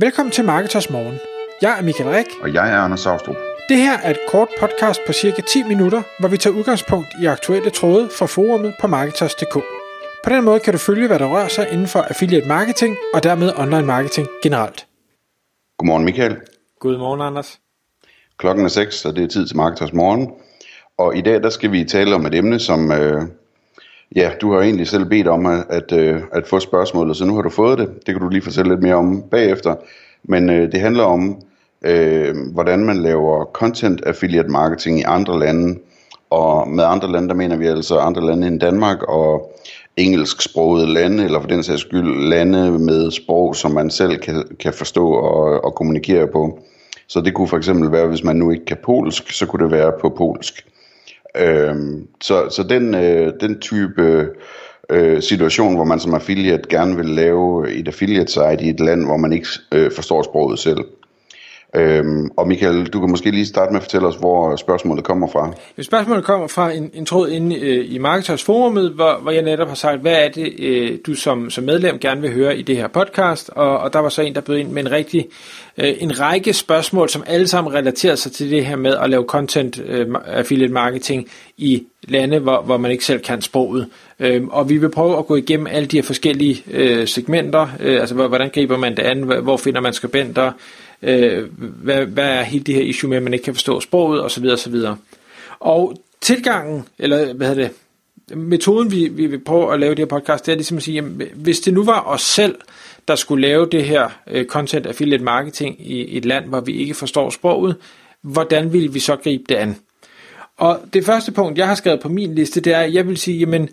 Velkommen til Marketers Morgen. Jeg er Michael Rik. Og jeg er Anders Saustrup. Det her er et kort podcast på cirka 10 minutter, hvor vi tager udgangspunkt i aktuelle tråde fra forumet på Marketers.dk. På den måde kan du følge, hvad der rører sig inden for affiliate marketing og dermed online marketing generelt. Godmorgen Michael. Godmorgen Anders. Klokken er 6, så det er tid til Marketers Morgen. Og i dag der skal vi tale om et emne, som øh, ja, du har egentlig selv bedt om at, at, øh, at få spørgsmålet, så nu har du fået det. Det kan du lige fortælle lidt mere om bagefter. Men øh, det handler om, øh, hvordan man laver content affiliate marketing i andre lande. Og med andre lande, der mener vi altså andre lande end Danmark og engelsksprogede lande, eller for den sags skyld lande med sprog, som man selv kan, kan forstå og, og kommunikere på. Så det kunne for eksempel være, hvis man nu ikke kan polsk, så kunne det være på polsk. Øhm, så så den, øh, den type øh, situation, hvor man som affiliate gerne vil lave et affiliate site i et land, hvor man ikke øh, forstår sproget selv. Øhm, og Michael, du kan måske lige starte med at fortælle os, hvor spørgsmålet kommer fra. Spørgsmålet kommer fra en, en tråd inde øh, i Marketers Forumet, hvor, hvor jeg netop har sagt, hvad er det, øh, du som, som medlem gerne vil høre i det her podcast, og, og der var så en, der bød ind med en rigtig, øh, en række spørgsmål, som alle sammen relaterer sig til det her med at lave content øh, affiliate marketing i lande, hvor, hvor man ikke selv kan sproget. Øhm, og vi vil prøve at gå igennem alle de her forskellige øh, segmenter, øh, altså hvordan griber man det an, hvor finder man skribenter, øh, hvad, hvad er hele det her issue med, at man ikke kan forstå sproget osv. osv. Og tilgangen, eller hvad hedder det, metoden vi, vi vil prøve at lave det her podcast, det er ligesom at sige, jamen, hvis det nu var os selv, der skulle lave det her øh, content affiliate marketing i et land, hvor vi ikke forstår sproget, hvordan ville vi så gribe det an? Og det første punkt, jeg har skrevet på min liste, det er, at jeg vil sige, jamen,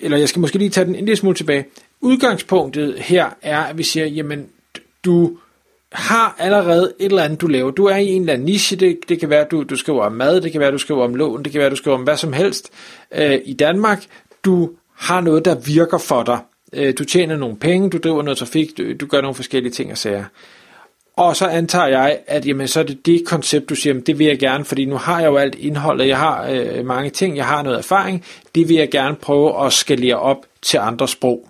eller jeg skal måske lige tage den en lille smule tilbage. Udgangspunktet her er, at vi siger, jamen, du har allerede et eller andet, du laver. Du er i en eller anden niche. Det, det kan være, du, du skriver om mad, det kan være, du skriver om lån, det kan være, du skriver om hvad som helst øh, i Danmark. Du har noget, der virker for dig. Øh, du tjener nogle penge, du driver noget trafik, du, du gør nogle forskellige ting og sager. Og så antager jeg, at jamen, så er det det koncept, du siger, det vil jeg gerne, fordi nu har jeg jo alt indholdet, jeg har øh, mange ting, jeg har noget erfaring, det vil jeg gerne prøve at skalere op til andre sprog.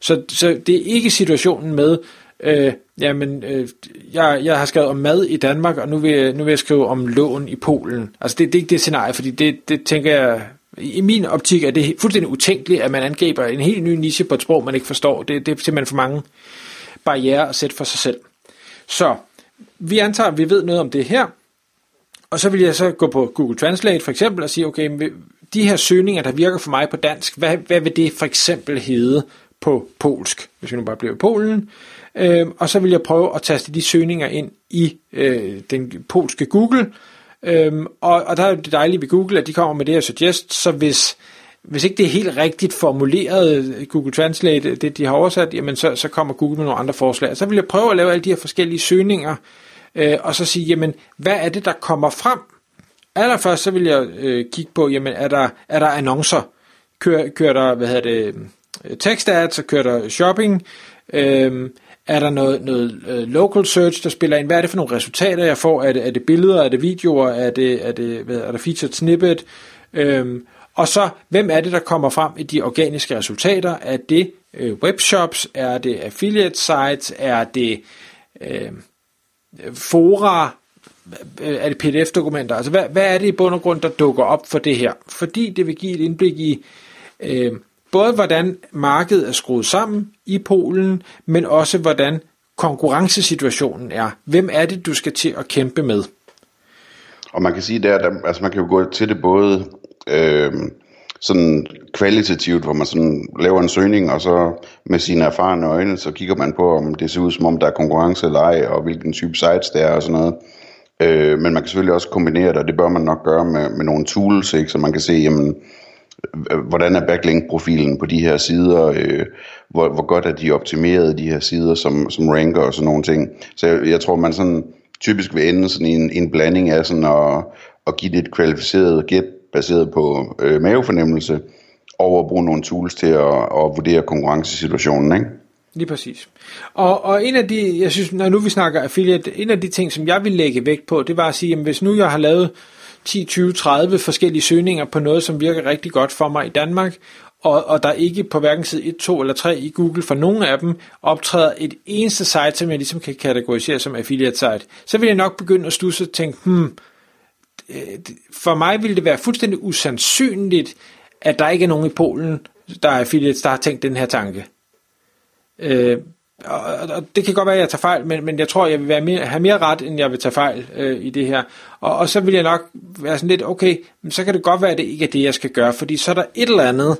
Så, så det er ikke situationen med, øh, jamen, øh, jeg, jeg har skrevet om mad i Danmark, og nu vil, jeg, nu vil jeg skrive om lån i Polen. Altså det, det er ikke det scenarie, fordi det, det tænker jeg, i min optik er det fuldstændig utænkeligt, at man angriber en helt ny niche på et sprog, man ikke forstår. Det, det er simpelthen for mange barriere at sætte for sig selv. Så vi antager, at vi ved noget om det her, og så vil jeg så gå på Google Translate for eksempel og sige, okay, de her søgninger, der virker for mig på dansk, hvad, hvad vil det for eksempel hedde på polsk, hvis vi nu bare bliver i Polen? Øh, og så vil jeg prøve at taste de søgninger ind i øh, den polske Google. Øh, og, og der er det dejlige ved Google, at de kommer med det her suggest, så hvis, hvis ikke det er helt rigtigt formuleret Google Translate, det de har oversat, jamen så, så kommer Google med nogle andre forslag. Så vil jeg prøve at lave alle de her forskellige søgninger, øh, og så sige, jamen hvad er det, der kommer frem? Allerførst så vil jeg øh, kigge på, jamen er der, er der annoncer? Kører, kører der, hvad hedder det, Øh, text ads, og kører der shopping? Øh, er der noget, noget øh, local search, der spiller ind? Hvad er det for nogle resultater, jeg får? Er det, er det billeder? Er det videoer? Er det, er det hvad, er der featured snippet? Øhm, og så, hvem er det, der kommer frem i de organiske resultater? Er det øh, webshops? Er det affiliate sites? Er det øh, fora? Er det pdf-dokumenter? Altså, hvad, hvad er det i bund og grund, der dukker op for det her? Fordi det vil give et indblik i, øh, både hvordan markedet er skruet sammen i Polen, men også hvordan konkurrencesituationen er. Hvem er det, du skal til at kæmpe med? Og man kan sige der, der altså man kan jo gå til det både øh, sådan kvalitativt, hvor man sådan laver en søgning, og så med sine erfarne øjne, så kigger man på, om det ser ud som om, der er konkurrence eller ej, og hvilken type sites det er og sådan noget. Øh, men man kan selvfølgelig også kombinere det, og det bør man nok gøre med, med nogle tools, ikke? så man kan se, jamen, hvordan er backlink-profilen på de her sider, øh, hvor, hvor godt er de optimeret, de her sider, som, som ranker og sådan nogle ting. Så jeg, jeg tror, man sådan typisk vil ende sådan i en, en blanding af sådan at, at give det et kvalificeret gæt baseret på øh, mavefornemmelse, og at bruge nogle tools til at, at vurdere konkurrencesituationen, ikke? Lige præcis. Og, og en af de, jeg synes, når nu vi snakker affiliate, en af de ting, som jeg vil lægge vægt på, det var at sige, jamen hvis nu jeg har lavet 10, 20, 30 forskellige søgninger på noget, som virker rigtig godt for mig i Danmark, og, og der ikke på hverken side 1, 2 eller 3 i Google for nogen af dem optræder et eneste site, som jeg ligesom kan kategorisere som affiliate site, så vil jeg nok begynde at stusse og tænke, hmm, for mig ville det være fuldstændig usandsynligt, at der ikke er nogen i Polen, der er affiliates, der har tænkt den her tanke. Øh, og, og det kan godt være, at jeg tager fejl, men, men jeg tror, jeg vil være mere, have mere ret, end jeg vil tage fejl øh, i det her. Og, og så vil jeg nok være sådan lidt, okay, men så kan det godt være, at det ikke er det, jeg skal gøre, fordi så er der et eller andet,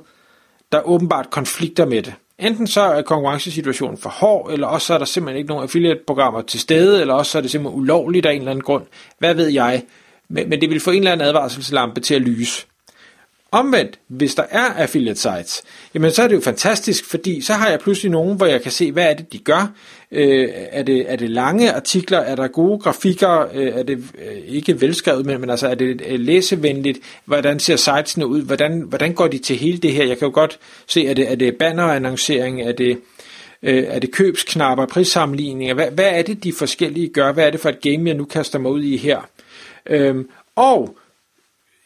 der åbenbart konflikter med det. Enten så er konkurrencesituationen for hård, eller også så er der simpelthen ikke nogen affiliate-programmer til stede, eller også så er det simpelthen ulovligt af en eller anden grund. Hvad ved jeg? Men, men det vil få en eller anden advarselslampe til at lyse. Omvendt, hvis der er affiliate sites, jamen så er det jo fantastisk, fordi så har jeg pludselig nogen, hvor jeg kan se, hvad er det, de gør. Øh, er, det, er det lange artikler? Er der gode grafikker? Øh, er det øh, ikke velskrevet, men, men altså er det øh, læsevenligt? Hvordan ser sitesene ud? Hvordan, hvordan går de til hele det her? Jeg kan jo godt se, er det, er det bannerannoncering? Er det, øh, er det købsknapper, prissammenligninger? Hvad, hvad er det, de forskellige gør? Hvad er det for et game, jeg nu kaster mig ud i her? Øh, og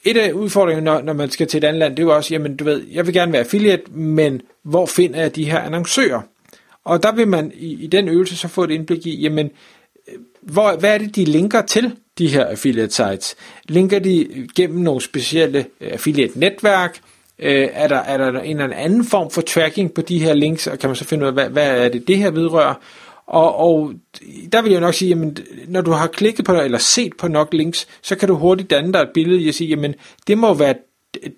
et af udfordringerne, når, når man skal til et andet land, det er jo også, jamen du ved, jeg vil gerne være affiliate, men hvor finder jeg de her annoncører? Og der vil man i, i den øvelse så få et indblik i, jamen, øh, hvor, hvad er det, de linker til, de her affiliate sites? Linker de gennem nogle specielle øh, affiliate-netværk? Øh, er, der, er der en eller anden form for tracking på de her links, og kan man så finde ud af, hvad, hvad er det, det her vedrører? Og, og der vil jeg nok sige, jamen, når du har klikket på eller set på nok links, så kan du hurtigt danne dig et billede i at sige, jamen, det må være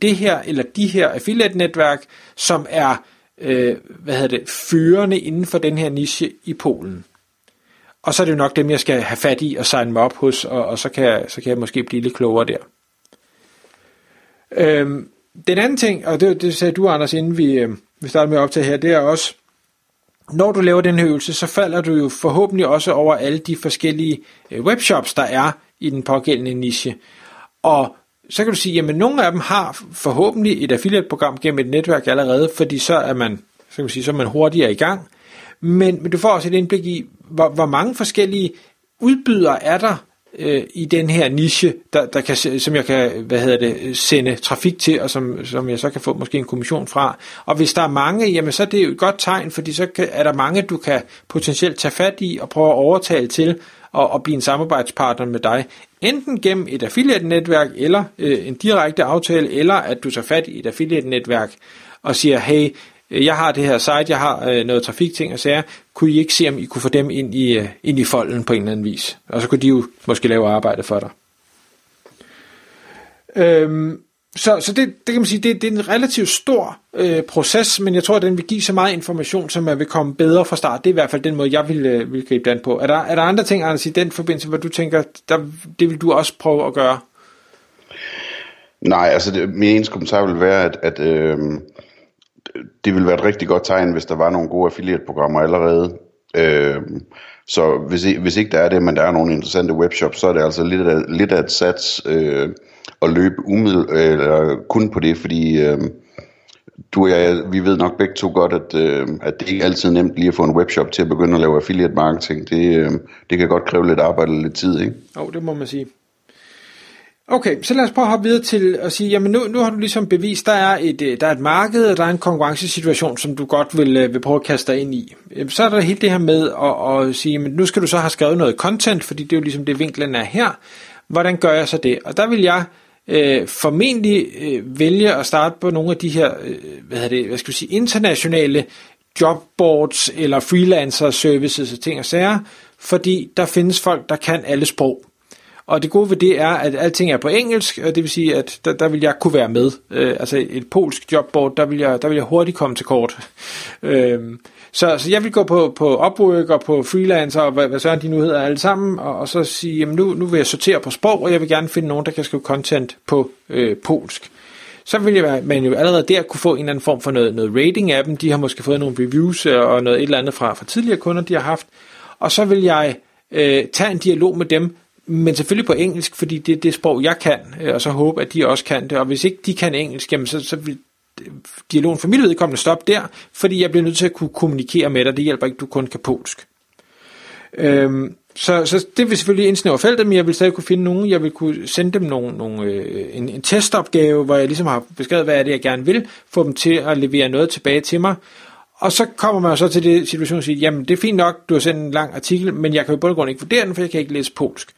det her, eller de her affiliate-netværk, som er, øh, hvad hedder det, førende inden for den her niche i Polen. Og så er det jo nok dem, jeg skal have fat i og signe mig op hos, og, og så, kan jeg, så kan jeg måske blive lidt klogere der. Øhm, den anden ting, og det, det sagde du, Anders, inden vi, øh, vi starter med at optage her, det er også, når du laver den her øvelse, så falder du jo forhåbentlig også over alle de forskellige øh, webshops, der er i den pågældende niche. Og så kan du sige, jamen nogle af dem har forhåbentlig et affiliate-program gennem et netværk allerede, fordi så er man, så kan man sige, så er man hurtigere i gang. Men, men du får også et indblik i, hvor, hvor mange forskellige udbydere er der øh, i den her niche, der, der kan, som jeg kan hvad hedder det, sende trafik til, og som, som jeg så kan få måske en kommission fra. Og hvis der er mange, jamen så er det jo et godt tegn, fordi så kan, er der mange, du kan potentielt tage fat i og prøve at overtale til og, og blive en samarbejdspartner med dig. Enten gennem et affiliate-netværk, eller øh, en direkte aftale, eller at du tager fat i et affiliate-netværk og siger, hey, jeg har det her site, jeg har øh, noget trafikting og sager, kunne I ikke se, om I kunne få dem ind i, øh, ind i folden på en eller anden vis? Og så kunne de jo måske lave arbejde for dig. Øhm, så så det, det kan man sige, det, det er en relativt stor øh, proces, men jeg tror, at den vil give så meget information, som man vil komme bedre fra start. Det er i hvert fald den måde, jeg vil, øh, vil gribe den på. Er der, er der andre ting, Anders, i den forbindelse, hvor du tænker, der, det vil du også prøve at gøre? Nej, altså det, min eneste kommentar vil være, at, at øh, det ville være et rigtig godt tegn, hvis der var nogle gode affiliate-programmer allerede. Øh, så hvis, hvis ikke der er det, men der er nogle interessante webshops, så er det altså lidt af, lidt af et sats øh, at løbe umiddel, eller kun på det, fordi øh, du og jeg, vi ved nok begge to godt, at, øh, at det ikke altid er nemt lige at få en webshop til at begynde at lave affiliate marketing. Det, øh, det kan godt kræve lidt arbejde og lidt tid, ikke? Jo, oh, det må man sige. Okay, så lad os prøve at hoppe videre til at sige, jamen nu, nu har du ligesom bevist, der er, et, øh, der er et marked, og der er en konkurrencesituation, som du godt vil, øh, vil prøve at kaste dig ind i. Så er der hele det her med at, at sige, men nu skal du så have skrevet noget content, fordi det er jo ligesom det vinklen er her. Hvordan gør jeg så det? Og der vil jeg øh, formentlig øh, vælge at starte på nogle af de her, øh, hvad, det, hvad skal vi sige, internationale jobboards eller freelancer services og ting og sager, fordi der findes folk, der kan alle sprog. Og det gode ved det er, at alting er på engelsk, og det vil sige, at der, der vil jeg kunne være med. Øh, altså et polsk jobboard, der vil jeg, der vil jeg hurtigt komme til kort. Øh, så, så jeg vil gå på, på Upwork og på freelancer og hvad, hvad så de nu hedder alle sammen, og, og så sige, jamen nu, nu vil jeg sortere på sprog, og jeg vil gerne finde nogen, der kan skrive content på øh, polsk. Så vil jeg, man jo allerede der kunne få en eller anden form for noget, noget rating af dem. De har måske fået nogle reviews øh, og noget et eller andet fra, fra tidligere kunder, de har haft. Og så vil jeg øh, tage en dialog med dem, men selvfølgelig på engelsk, fordi det er det sprog, jeg kan, øh, og så håbe, at de også kan det. Og hvis ikke de kan engelsk, jamen så, så vil øh, dialogen for mit vedkommende stoppe der, fordi jeg bliver nødt til at kunne kommunikere med dig. Det hjælper ikke, du kun kan polsk. Øhm, Så, så det vil selvfølgelig indsnævre feltet, men jeg vil stadig kunne finde nogen, jeg vil kunne sende dem nogle, nogle, øh, en, en testopgave, hvor jeg ligesom har beskrevet, hvad er det, jeg gerne vil, få dem til at levere noget tilbage til mig, og så kommer man så til det situation og siger, jamen det er fint nok, du har sendt en lang artikel, men jeg kan jo på grund ikke vurdere den, for jeg kan ikke læse polsk.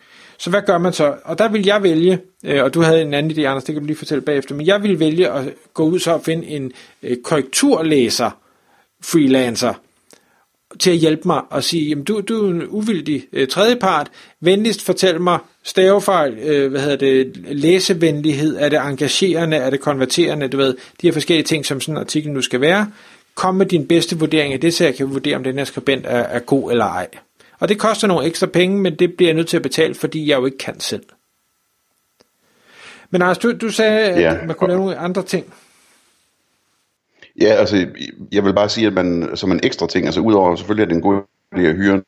Så hvad gør man så? Og der vil jeg vælge, øh, og du havde en anden idé, Anders, det kan du lige fortælle bagefter, men jeg vil vælge at gå ud så og finde en øh, korrekturlæser, freelancer, til at hjælpe mig og sige, jamen du, du er en uvildig øh, tredjepart, venligst fortæl mig stavefejl, øh, hvad hedder det, læsevenlighed, er det engagerende, er det konverterende, du ved, de her forskellige ting, som sådan en artikel nu skal være. Kom med din bedste vurdering af det, så jeg kan vurdere, om den her skribent er, er god eller ej. Og det koster nogle ekstra penge, men det bliver jeg nødt til at betale, fordi jeg jo ikke kan selv. Men Anders, du, du sagde, at ja. man kunne lave nogle andre ting. Ja, altså, jeg vil bare sige, at man som en ekstra ting, altså udover selvfølgelig, at det er en god idé at hyre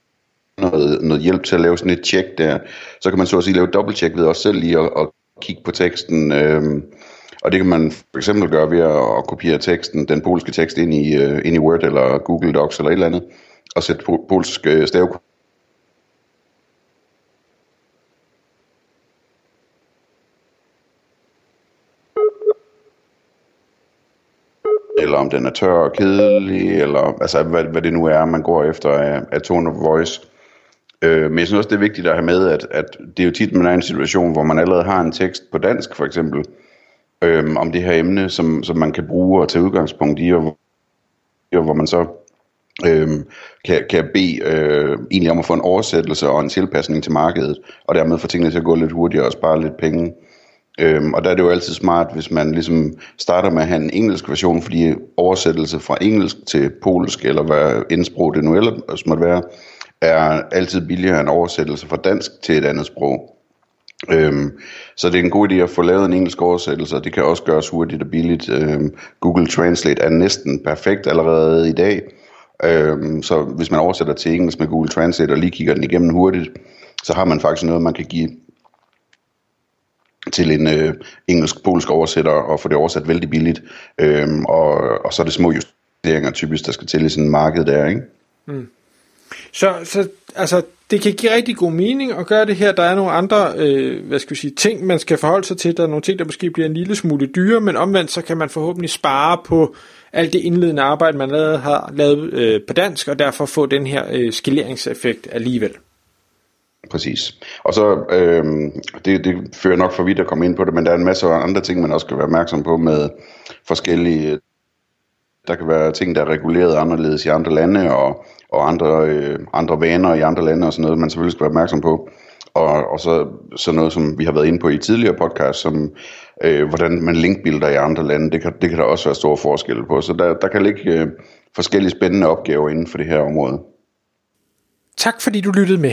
noget, noget hjælp til at lave sådan et tjek der, så kan man så at sige lave dobbelttjek ved os selv lige at, at kigge på teksten. Øhm, og det kan man for eksempel gøre ved at, at kopiere teksten, den polske tekst ind i, uh, ind i Word eller Google Docs eller et eller andet, og sætte polsk uh, stave eller om den er tør og kedelig, eller altså, hvad, hvad det nu er, man går efter af, af tone of voice. Øh, men jeg synes også, det er vigtigt at have med, at, at det er jo tit, man er i en situation, hvor man allerede har en tekst på dansk, for eksempel, øh, om det her emne, som, som man kan bruge og tage udgangspunkt i, og, og hvor man så øh, kan, kan bede øh, egentlig om at få en oversættelse og en tilpasning til markedet, og dermed få tingene til at gå lidt hurtigere og spare lidt penge. Øhm, og der er det jo altid smart, hvis man ligesom starter med at have en engelsk version, fordi oversættelse fra engelsk til polsk, eller hvad indsprog det nu ellers måtte være, er altid billigere end oversættelse fra dansk til et andet sprog. Øhm, så det er en god idé at få lavet en engelsk oversættelse, og det kan også gøres hurtigt og billigt. Øhm, Google Translate er næsten perfekt allerede i dag, øhm, så hvis man oversætter til engelsk med Google Translate og lige kigger den igennem hurtigt, så har man faktisk noget, man kan give til en øh, engelsk-polsk oversætter og få det oversat vældig billigt. Øhm, og, og så er det små justeringer typisk, der skal til i sådan en marked der, ikke? Mm. Så, så altså, det kan give rigtig god mening at gøre det her. Der er nogle andre øh, hvad skal vi sige, ting, man skal forholde sig til. Der er nogle ting, der måske bliver en lille smule dyre, men omvendt så kan man forhåbentlig spare på alt det indledende arbejde, man allerede har lavet øh, på dansk, og derfor få den her øh, skaleringseffekt alligevel. Præcis. Og så, øh, det, det fører nok for vidt at komme ind på det, men der er en masse andre ting, man også skal være opmærksom på med forskellige... Der kan være ting, der er reguleret anderledes i andre lande, og, og andre, øh, andre vaner i andre lande og sådan noget, man selvfølgelig skal være opmærksom på. Og, og så sådan noget, som vi har været inde på i tidligere podcast, som øh, hvordan man linkbilder i andre lande, det kan, det kan der også være store forskelle på. Så der, der kan ligge øh, forskellige spændende opgaver inden for det her område. Tak fordi du lyttede med.